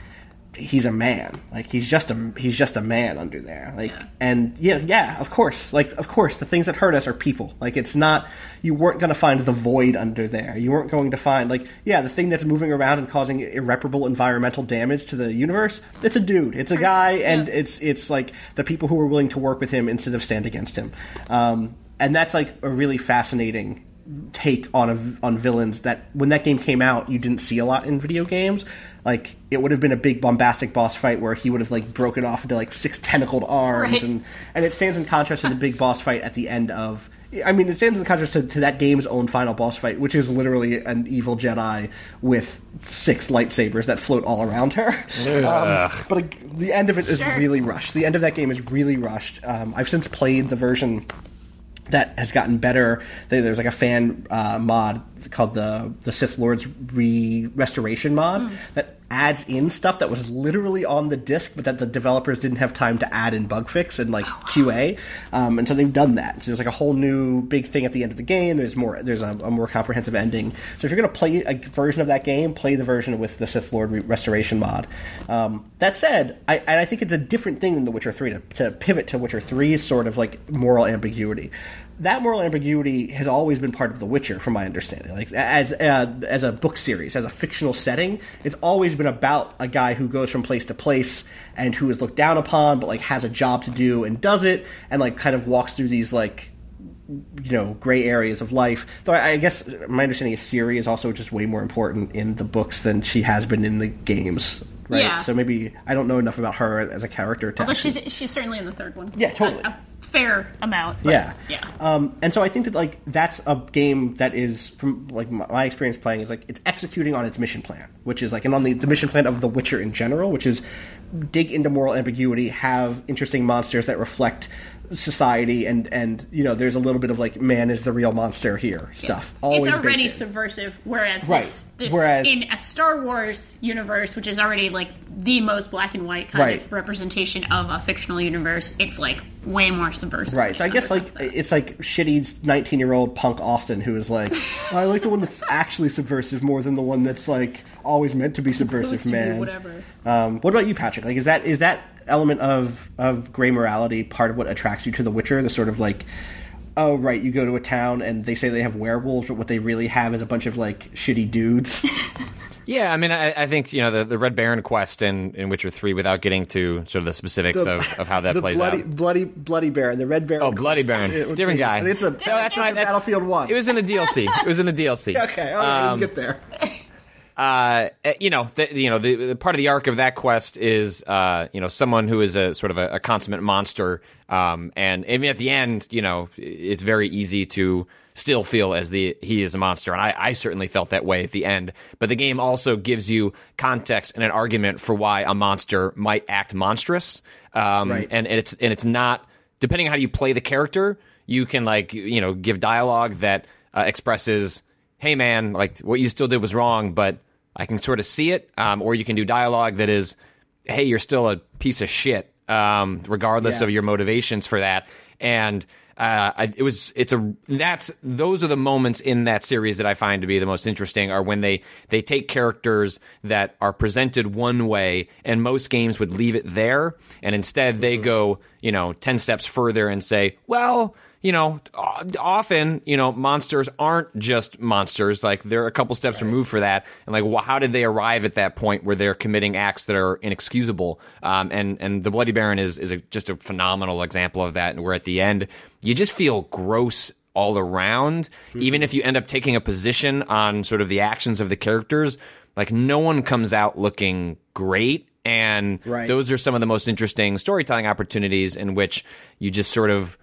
he's a man. Like he's just a he's just a man under there. Like and yeah yeah of course. Like of course the things that hurt us are people. Like it's not you weren't going to find the void under there. You weren't going to find like yeah the thing that's moving around and causing irreparable environmental damage to the universe it's a dude. It's a guy and it's it's like the people who are willing to work with him instead of stand against him. Um, and that's like a really fascinating take on a, on villains that when that game came out you didn't see a lot in video games like it would have been a big bombastic boss fight where he would have like broken off into like six tentacled arms Right. and and it stands in contrast to the big boss fight at the end of I mean, it stands in contrast to, to that game's own final boss fight, which is literally an evil Jedi with six lightsabers that float all around her. Um, but uh, the end of it is Sure. really rushed. The end of that game is really rushed. Um, I've since played the version that has gotten better. There's like a fan uh, mod called the the Sith Lords re restoration mod that adds in stuff that was literally on the disc, but that the developers didn't have time to add in bug fix and like QA. Um, and so they've done that. So there's like a whole new big thing at the end of the game. There's more. There's a, a more comprehensive ending. So if you're going to play a version of that game, play the version with the Sith Lord re- restoration mod. Um, that said, I, and I think it's a different thing than The Witcher Three to, to pivot to Witcher 3's sort of like moral ambiguity that moral ambiguity has always been part of The Witcher, from my understanding. Like as uh, as a book series, as a fictional setting, it's always been about a guy who goes from place to place and who is looked down upon, but like has a job to do and does it, and like kind of walks through these like you know gray areas of life. Though I, I guess my understanding is Ciri is also just way more important in the books than she has been in the games. Right. Yeah. So maybe I don't know enough about her as a character to Although actually- she's she's certainly in the third one. Yeah, totally. A, a fair amount. but yeah, yeah. Um, and so I think that like that's a game that is from like my, my experience playing is like it's executing on its mission plan, which is like and on the, the mission plan of The Witcher in general, which is dig into moral ambiguity, have interesting monsters that reflect society, and and you know there's a little bit of like man is the real monster here stuff. Always it's already subversive, whereas Right. this, this Whereas- in a Star Wars universe, which is already like the most black and white kind Right. of representation of a fictional universe, it's like way more subversive. Right. So I guess like it's like shitty nineteen year old punk Austin who is like, I like the one that's actually subversive more than the one that's like always meant to be subversive, Supposed to man. whatever. Um, what about you, Patrick? Like, is that is that element of of gray morality part of what attracts you to The Witcher? The sort of like. Oh right, you go to a town and they say they have werewolves, but what they really have is a bunch of like shitty dudes. Yeah, I mean, I, I think you know the, the Red Baron quest in, in Witcher Three, without getting to sort of the specifics The- of, of how that the plays bloody, out. bloody, bloody Baron, the Red Baron. Oh, Bloody Baron, different be- guy. It's a, No, that's it's right. a That's, Battlefield One. It was in a DLC. It was in a DLC. okay. All right, Um, we can get there. Uh, you know, the, you know, the, the part of the arc of that quest is, uh, you know, someone who is a sort of a, a consummate monster. Um, and even at the end, you know, it's very easy to still feel as the he is a monster, and I, I certainly felt that way at the end. But the game also gives you context and an argument for why a monster might act monstrous. Um, Right. and, and it's and it's not depending on how you play the character, you can like you know give dialogue that uh, expresses, "Hey man, like what you still did was wrong, but I can sort of see it," um, or you can do dialogue that is, "Hey, you're still a piece of shit," um, regardless Yeah. of your motivations for that. And uh, I, it was it's a that's those are the moments in that series that I find to be the most interesting are when they they take characters that are presented one way and most games would leave it there and instead they go you know 10 steps further and say well you know, often, you know, monsters aren't just monsters. Like they're a couple steps removed for that. And like, wh- how did they arrive at that point where they're committing acts that are inexcusable? Um, and and the Bloody Baron is is a, just a phenomenal example of that. And where at the end, you just feel gross all around. Even if you end up taking a position on sort of the actions of the characters, like no one comes out looking great. And Right. those are some of the most interesting storytelling opportunities in which you just sort of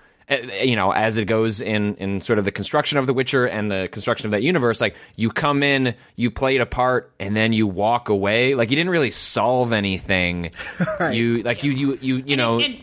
you know as it goes in in sort of the construction of the witcher and the construction of that universe like you come in you played a part and then you walk away like you didn't really solve anything you like you you you you know it,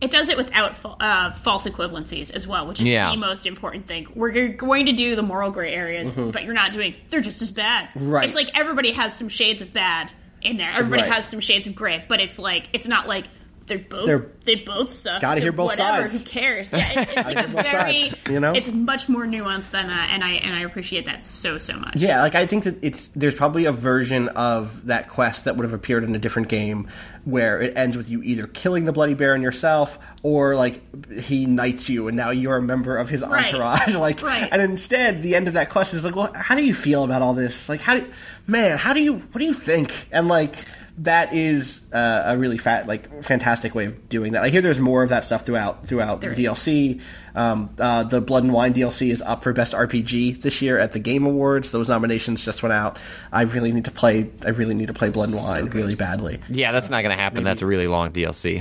it does it without uh, false equivalencies as well, which is Yeah. the most important thing. We're going to do the moral gray areas, but you're not doing. They're just as bad. Mm-hmm. Right. It's like everybody has some shades of bad in there. Everybody Right. has some shades of gray, but it's like it's not like they're both They're- they both suck. Gotta so hear both whatever, sides. Who cares? Yeah, it, it's like a very. sides, you know? it's much more nuanced than that, and I and I appreciate that so so much. Yeah, like I think that it's there's probably a version of that quest that would have appeared in a different game where it ends with you either killing the bloody baron yourself or like he knights you and now you're a member of his Right. entourage like Right. and instead the end of that quest is like well how do you feel about all this like how do man how do you what do you think and like that is uh, a really fat like fantastic way of doing that I hear there's more of that stuff throughout throughout There the is. DLC um, uh, the Blood and Wine DLC is up for Best RPG this year at the Game Awards. Those nominations just went out. I really need to play. I really need to play Blood and Wine really badly. yeah that's not going to happen that's a really long dlc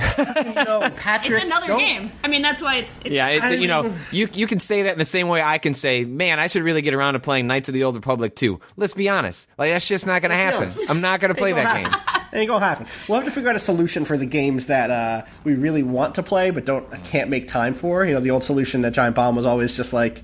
No, Patrick. It's another don't- game. I mean, that's why it's. it's Yeah, it, you know, you you can say that in the same way I can say, man, I should really get around to playing Knights of the Old Republic too. Let's be honest, like that's just not going to happen. honest. I'm not going to play that gonna game. happen. Ain't gonna happen. We'll have to figure out a solution for the games that uh, we really want to play but don't can't make time for. You know, the old solution that Giant Bomb was always just like,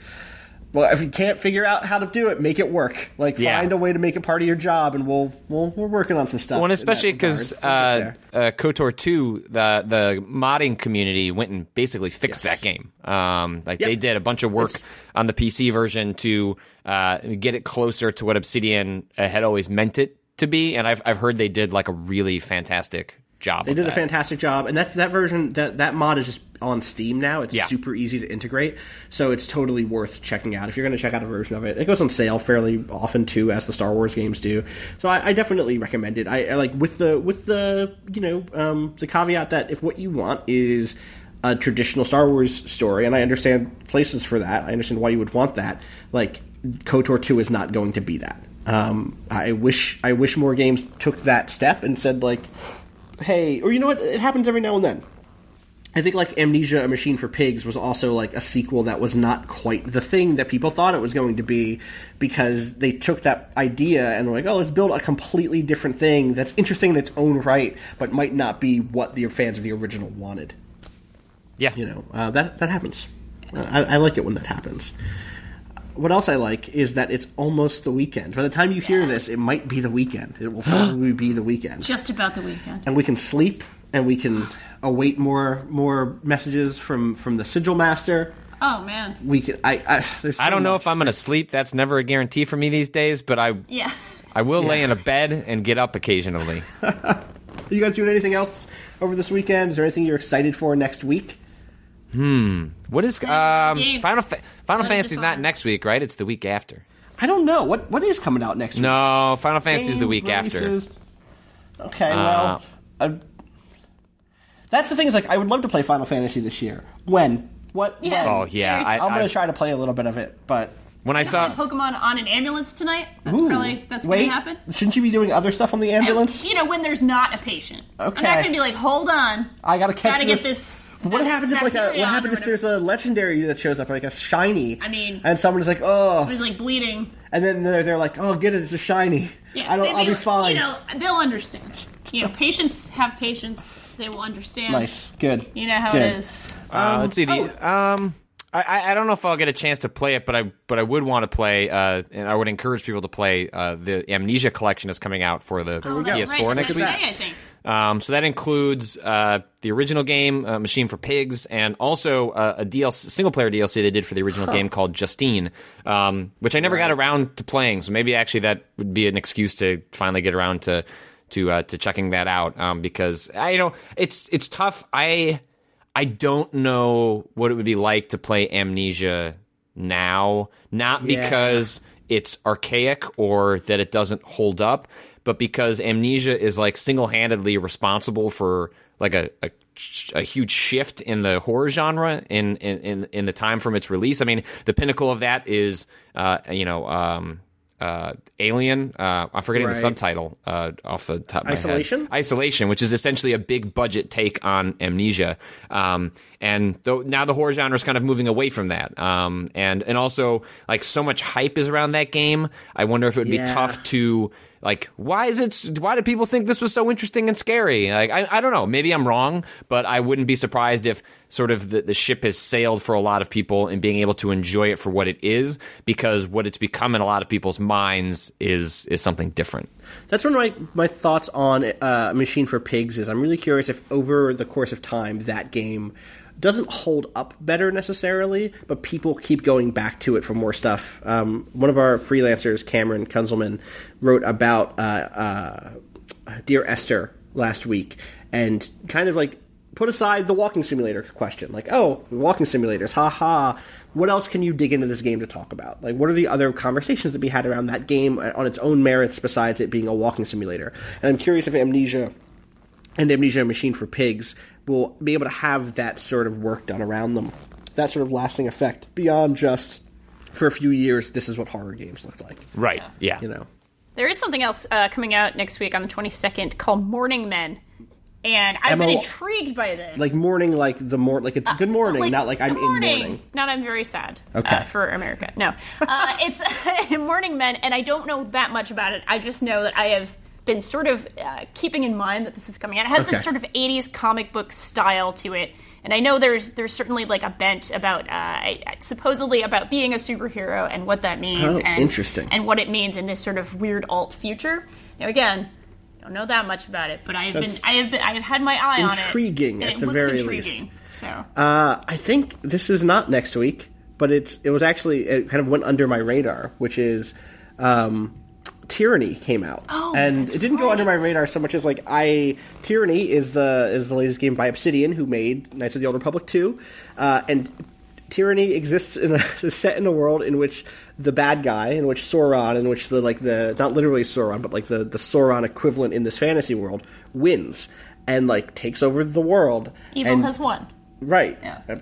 well, if you can't figure out how to do it, make it work. Like, Yeah. find a way to make it part of your job, and we'll, we'll we're working on some stuff. Well, and especially because. Uh, uh, KOTOR 2, the the modding community went and basically fixed Yes. that game. Um, like Yep. they did a bunch of work on the PC version to uh, get it closer to what Obsidian had always meant it to be, and I've I've heard they did like a really fantastic job. They did a fantastic job, and that that version that that mod is just on Steam now. It's Yeah. super easy to integrate, so it's totally worth checking out if you're going to check out a version of it. It goes on sale fairly often too, as the Star Wars games do. So I, I definitely recommend it. I, I like with the with the you know um, the caveat that if what you want is a traditional Star Wars story, and I understand places for that. I understand why you would want that. Like KOTOR two is not going to be that. Um, I wish I wish more games took that step and said like, hey, or you know what? It happens every now and then. I think like Amnesia: A Machine for Pigs was also like a sequel that was not quite the thing that people thought it was going to be because they took that idea and were like, oh, let's build a completely different thing that's interesting in its own right, but might not be what the fans of the original wanted. Yeah, You know, uh, that that happens. I, I like it when that happens. What else I like is that it's almost the weekend. By the time you hear this, it might be the weekend. It will probably be the weekend just about the weekend. and we can sleep and we can await more more messages from from the sigil master Oh man, we can i i, there's so I don't know if I'm going to sleep. That's never a guarantee for me these days, but I yeah. I will lay in a bed and get up occasionally. are you guys doing anything else over this weekend is there anything you're excited for next week What is um, Games. Final Fa- Final Let it Fantasy's not decide. next week, right? It's the week after. i don't know what what is coming out next week No, Final Fantasy's the Game week after. releases? okay well uh, that's the thing is like i would love to play final fantasy this year when what Yeah. when? Oh yeah, I, i'm gonna I- try to play a little bit of it but when I saw Pokemon on an ambulance tonight. That's Ooh, probably that's wait, gonna happen. shouldn't you be doing other stuff on the ambulance You know, when there's not a patient. Okay. I'm Okay. not gonna be like, hold on. I gotta catch Gotta this. get this. What happens if like a what happens if there's a legendary that shows up like a shiny? I mean- and someone's like, oh, There's like bleeding. and then they're, they're like, oh, get it, it's a shiny. Yeah, I don't, they'd I'll be fine. You know, they'll understand. You know, patients have patience. They will understand. nice, good. You know how good. it is. Uh, let's see the um. I- I, don't know if I'll get a chance to play it, but I but I would want to play, uh, and I would encourage people to play. Uh, the Amnesia collection is coming out for the Oh, PS4 right. next week. I think. Um, so that includes uh, the original game, uh, Machine for Pigs, and also uh, a DLC, single player DLC they did for the original game called Justine, um, which I never got around to playing. So maybe actually that would be an excuse to finally get around to to uh, to checking that out um, because I you know it's it's tough. I. I don't know what it would be like to play Amnesia now, not Yeah. because it's archaic or that it doesn't hold up, but because Amnesia is like single-handedly responsible for like a, a a huge shift in the horror genre in in in, in the time from its release. I mean, the pinnacle of that is uh, you know um, uh, Alien. Uh, I'm forgetting Right. the subtitle uh, off the top of my Isolation? head. Isolation, which is essentially a big budget take on Amnesia. Um, and though now the horror genre is kind of moving away from that. Um, and and also like so much hype is around that game. I wonder if it would Yeah. be tough to like why is it why do people think this was so interesting and scary? Like i, I don't know. Maybe i'm wrong but i wouldn't be surprised if sort of the, the ship has sailed for a lot of people and being able to enjoy it for what it is because what it's become in a lot of people's minds is is something different. That's one of my, my thoughts on uh, Machine for Pigs is. I'm really curious if over the course of time that game doesn't hold up better necessarily, but people keep going back to it for more stuff. Um, one of our freelancers, Cameron Kunzelman, wrote about uh, uh, Dear Esther last week and kind of like put aside the walking simulator question. Like, oh, walking simulators, haha. What else can you dig into this game to talk about? Like, what are the other conversations that we had around that game on its own merits besides it being a walking simulator? And I'm curious if Amnesia and Amnesia Machine for Pigs will be able to have that sort of work done around them. That sort of lasting effect beyond just for a few years, this is what horror games look like. right yeah You know? There is something else uh, coming out next week on the 22nd called Morning Men. And I've been intrigued by this. Like morning, like the more, like it's good morning, not like I'm good in morning. Not I'm very sad. Okay. uh, for America. No, uh, it's Morning Men, and I don't know that much about it. I just know that I have been sort of uh, keeping in mind that this is coming out. It has Okay. this sort of 80s comic book style to it, and I know there's there's certainly like a bent about uh, supposedly about being a superhero and what that means. Oh, and, interesting. And what it means in this sort of weird alt future. Now again. I don't know that much about it, but I have That's been I have been I have had my eye on it. intriguing at it the looks very intriguing, least. So Uh, I think this is not next week, but it's it was actually it kind of went under my radar, which is um, Tyranny came out, Oh, and it didn't go under my radar so much as like I Tyranny is the is the latest game by Obsidian, who made Knights of the Old Republic two, uh, and Tyranny exists in a is set in a world in which the bad guy, in which Sauron, in which the like the not literally Sauron, but like the the Sauron equivalent in this fantasy world wins and like takes over the world. evil and, has won. Right. Yeah. Uh,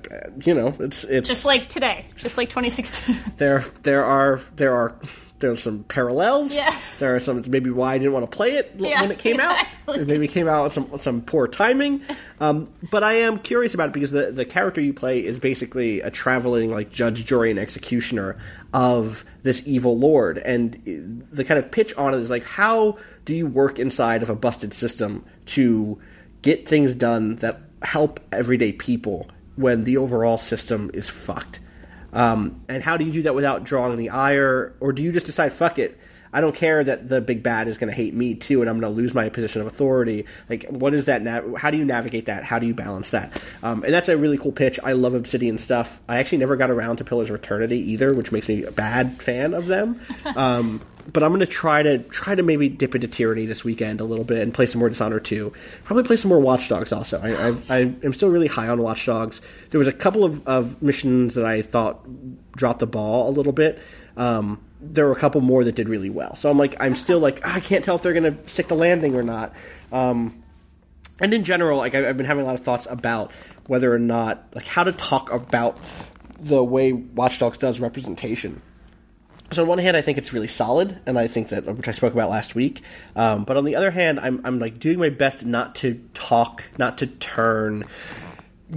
You know, it's it's Just like today, just like 2016. there there are there are there's some parallels. Yeah. There are some. It's maybe why I didn't want to play it Yeah, when it came exactly. out. It maybe came out with some some poor timing. Um, but I am curious about it because the the character you play is basically a traveling like judge, jury, and executioner of this evil lord, and the kind of pitch on it is like, how do you work inside of a busted system to get things done that help everyday people when the overall system is fucked? Um, and how do you do that without drawing the ire, or do you just decide, fuck it, I don't care that the big bad is going to hate me too, and I'm going to lose my position of authority. Like, what is that? Nav- how do you navigate that? How do you balance that? Um, and that's a really cool pitch. I love Obsidian stuff. I actually never got around to Pillars of Eternity either, which makes me a bad fan of them. Um, but I'm going to try to try to maybe dip into Tyranny this weekend a little bit and play some more Dishonored 2. Probably play some more Watch Dogs also. I, I, I am still really high on Watch Dogs. There was a couple of, of missions that I thought dropped the ball a little bit. Um, there were a couple more that did really well. So I'm like, I'm still like, "Ah, I can't tell if they're going to stick the landing or not. Um, and in general, like I've been having a lot of thoughts about whether or not, like, how to talk about the way Watch Dogs does representation. So on one hand, I think it's really solid, and I think that which I spoke about last week. Um, but on the other hand, I'm I'm like doing my best not to talk, not to turn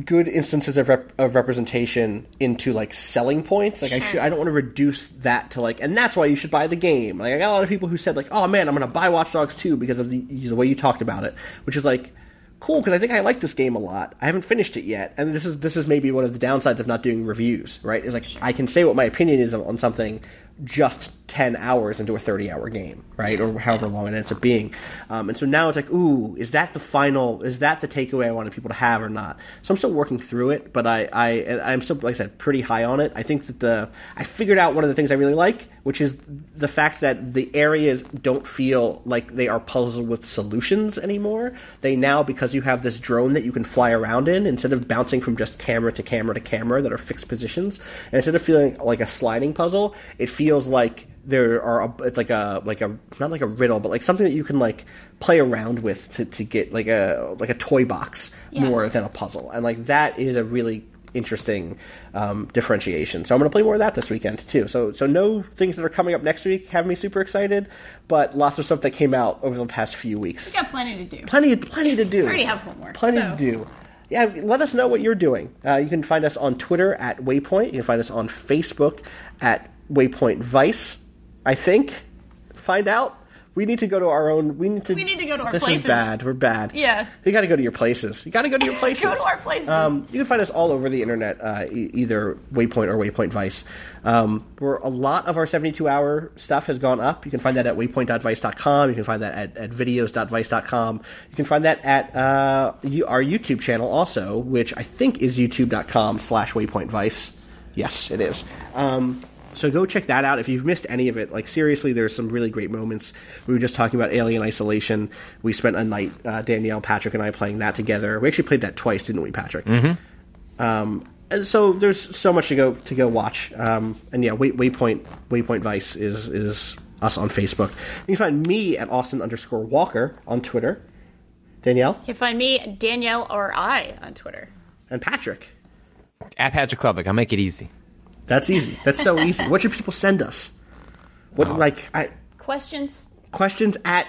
good instances of, rep- of representation into like selling points. Like I should, I don't want to reduce that to like, and that's why you should buy the game. Like I got a lot of people who said like, oh man, I'm going to buy Watch Dogs 2 because of the, the way you talked about it, which is like cool because I think I like this game a lot. I haven't finished it yet, and this is this is maybe one of the downsides of not doing reviews. Right? Is like I can say what my opinion is on something just 10 hours into a 30 hour game, right? Or however long it ends up being. Um, and so now it's like, ooh, is that the final, is that the takeaway I wanted people to have or not? So I'm still working through it, but I, I, I'm still, like I said, pretty high on it. I think that the, I figured out one of the things I really like, which is the fact that the areas don't feel like they are puzzled with solutions anymore. They now, because you have this drone that you can fly around in, instead of bouncing from just camera to camera to camera that are fixed positions, instead of feeling like a sliding puzzle, it feels like there are a, it's like a like a not like a riddle, but like something that you can like play around with to, to get like a like a toy box more than a puzzle, and like that is a really interesting um, differentiation. So I'm going to play more of that this weekend too. So so no things that are coming up next week have me super excited, but lots of stuff that came out over the past few weeks. We got plenty to do. Plenty plenty to do. already have homework, Plenty so- to do. Yeah, let us know what you're doing. Uh, you can find us on Twitter at Waypoint. You can find us on Facebook at Waypoint Vice. I think. Find out. We need to go to our own. We need to. We need to go to our this places. This is bad. We're bad. Yeah. You got to go to your places. You got to go to your places. Go to our places. Um, you can find us all over the internet, uh, e- either Waypoint or Waypoint Vice. Um, where a lot of our 72 hour stuff has gone up. You can find that at waypoint.vice.com. You can find that at, at videos.vice.com. You can find that at uh, you, our YouTube channel also, which I think is youtube.com slash waypointvice. Yes, it is. Um, so go check that out if you've missed any of it. Like seriously, there's some really great moments. We were just talking about Alien Isolation. We spent a night, uh, Danielle, Patrick, and I playing that together. We actually played that twice, didn't we, Patrick? Mm-hmm. Um, and so there's so much to go to go watch. Um, and yeah, Way, Waypoint Waypoint Vice is is us on Facebook. You can find me at Austin underscore Walker on Twitter. Danielle You can find me, Danielle or I, on Twitter. and Patrick. At Patrick Klepek, I'll make it easy. That's easy. That's so easy. What should people send us? What like I, Questions? questions at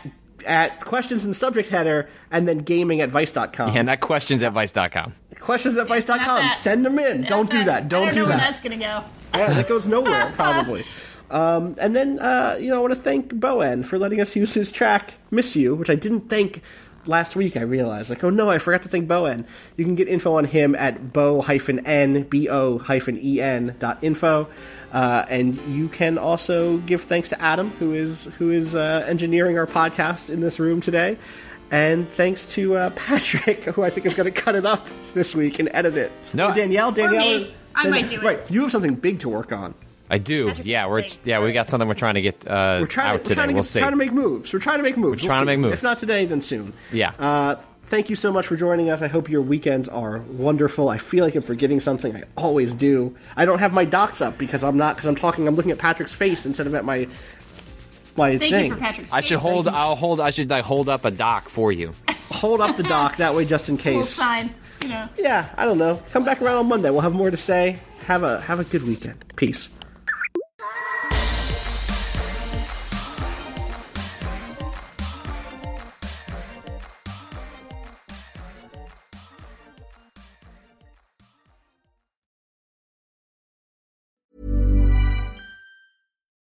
at questions in the subject header and then gaming at vice.com. Yeah, not questions at vice.com. questions at vice.com. Not that. Send them in. Don't do that. Don't, don't do know that. where that's going to go. Yeah, that goes nowhere probably. Um, and then uh, you know, I want to thank Bo En for letting us use his track "Miss You," which I didn't think last week. I realized, like, oh no, I forgot to thank Bo En. You can get info on him at bo n b o hyphen e n dot info. Uh, and you can also give thanks to Adam, who is who is uh, engineering our podcast in this room today, and thanks to uh, Patrick, who I think is going to cut it up this week and edit it. No, Or Danielle, Danielle, me. I might do it. Right, you have something big to work on. I do. Patrick yeah, we're Klepek. yeah we got something we're trying to get uh, We're trying, out to, we're today. trying to, we'll get, see. trying to make moves. We're trying to make moves. We're trying to We'll make see. moves. If not today, then soon. Yeah. Uh, thank you so much for joining us. I hope your weekends are wonderful. I feel like I'm forgetting something. I always do. I don't have my docs up because I'm not because I'm talking. I'm looking at Patrick's face instead of at my my Thank thing. you for Patrick's I should face. hold. I'll hold. I should like hold up a doc for you. Hold up the doc that way, just in Little case. sign, you know. Yeah, I don't know. Come back around on Monday. We'll have more to say. Have a have a good weekend. Peace. Bye.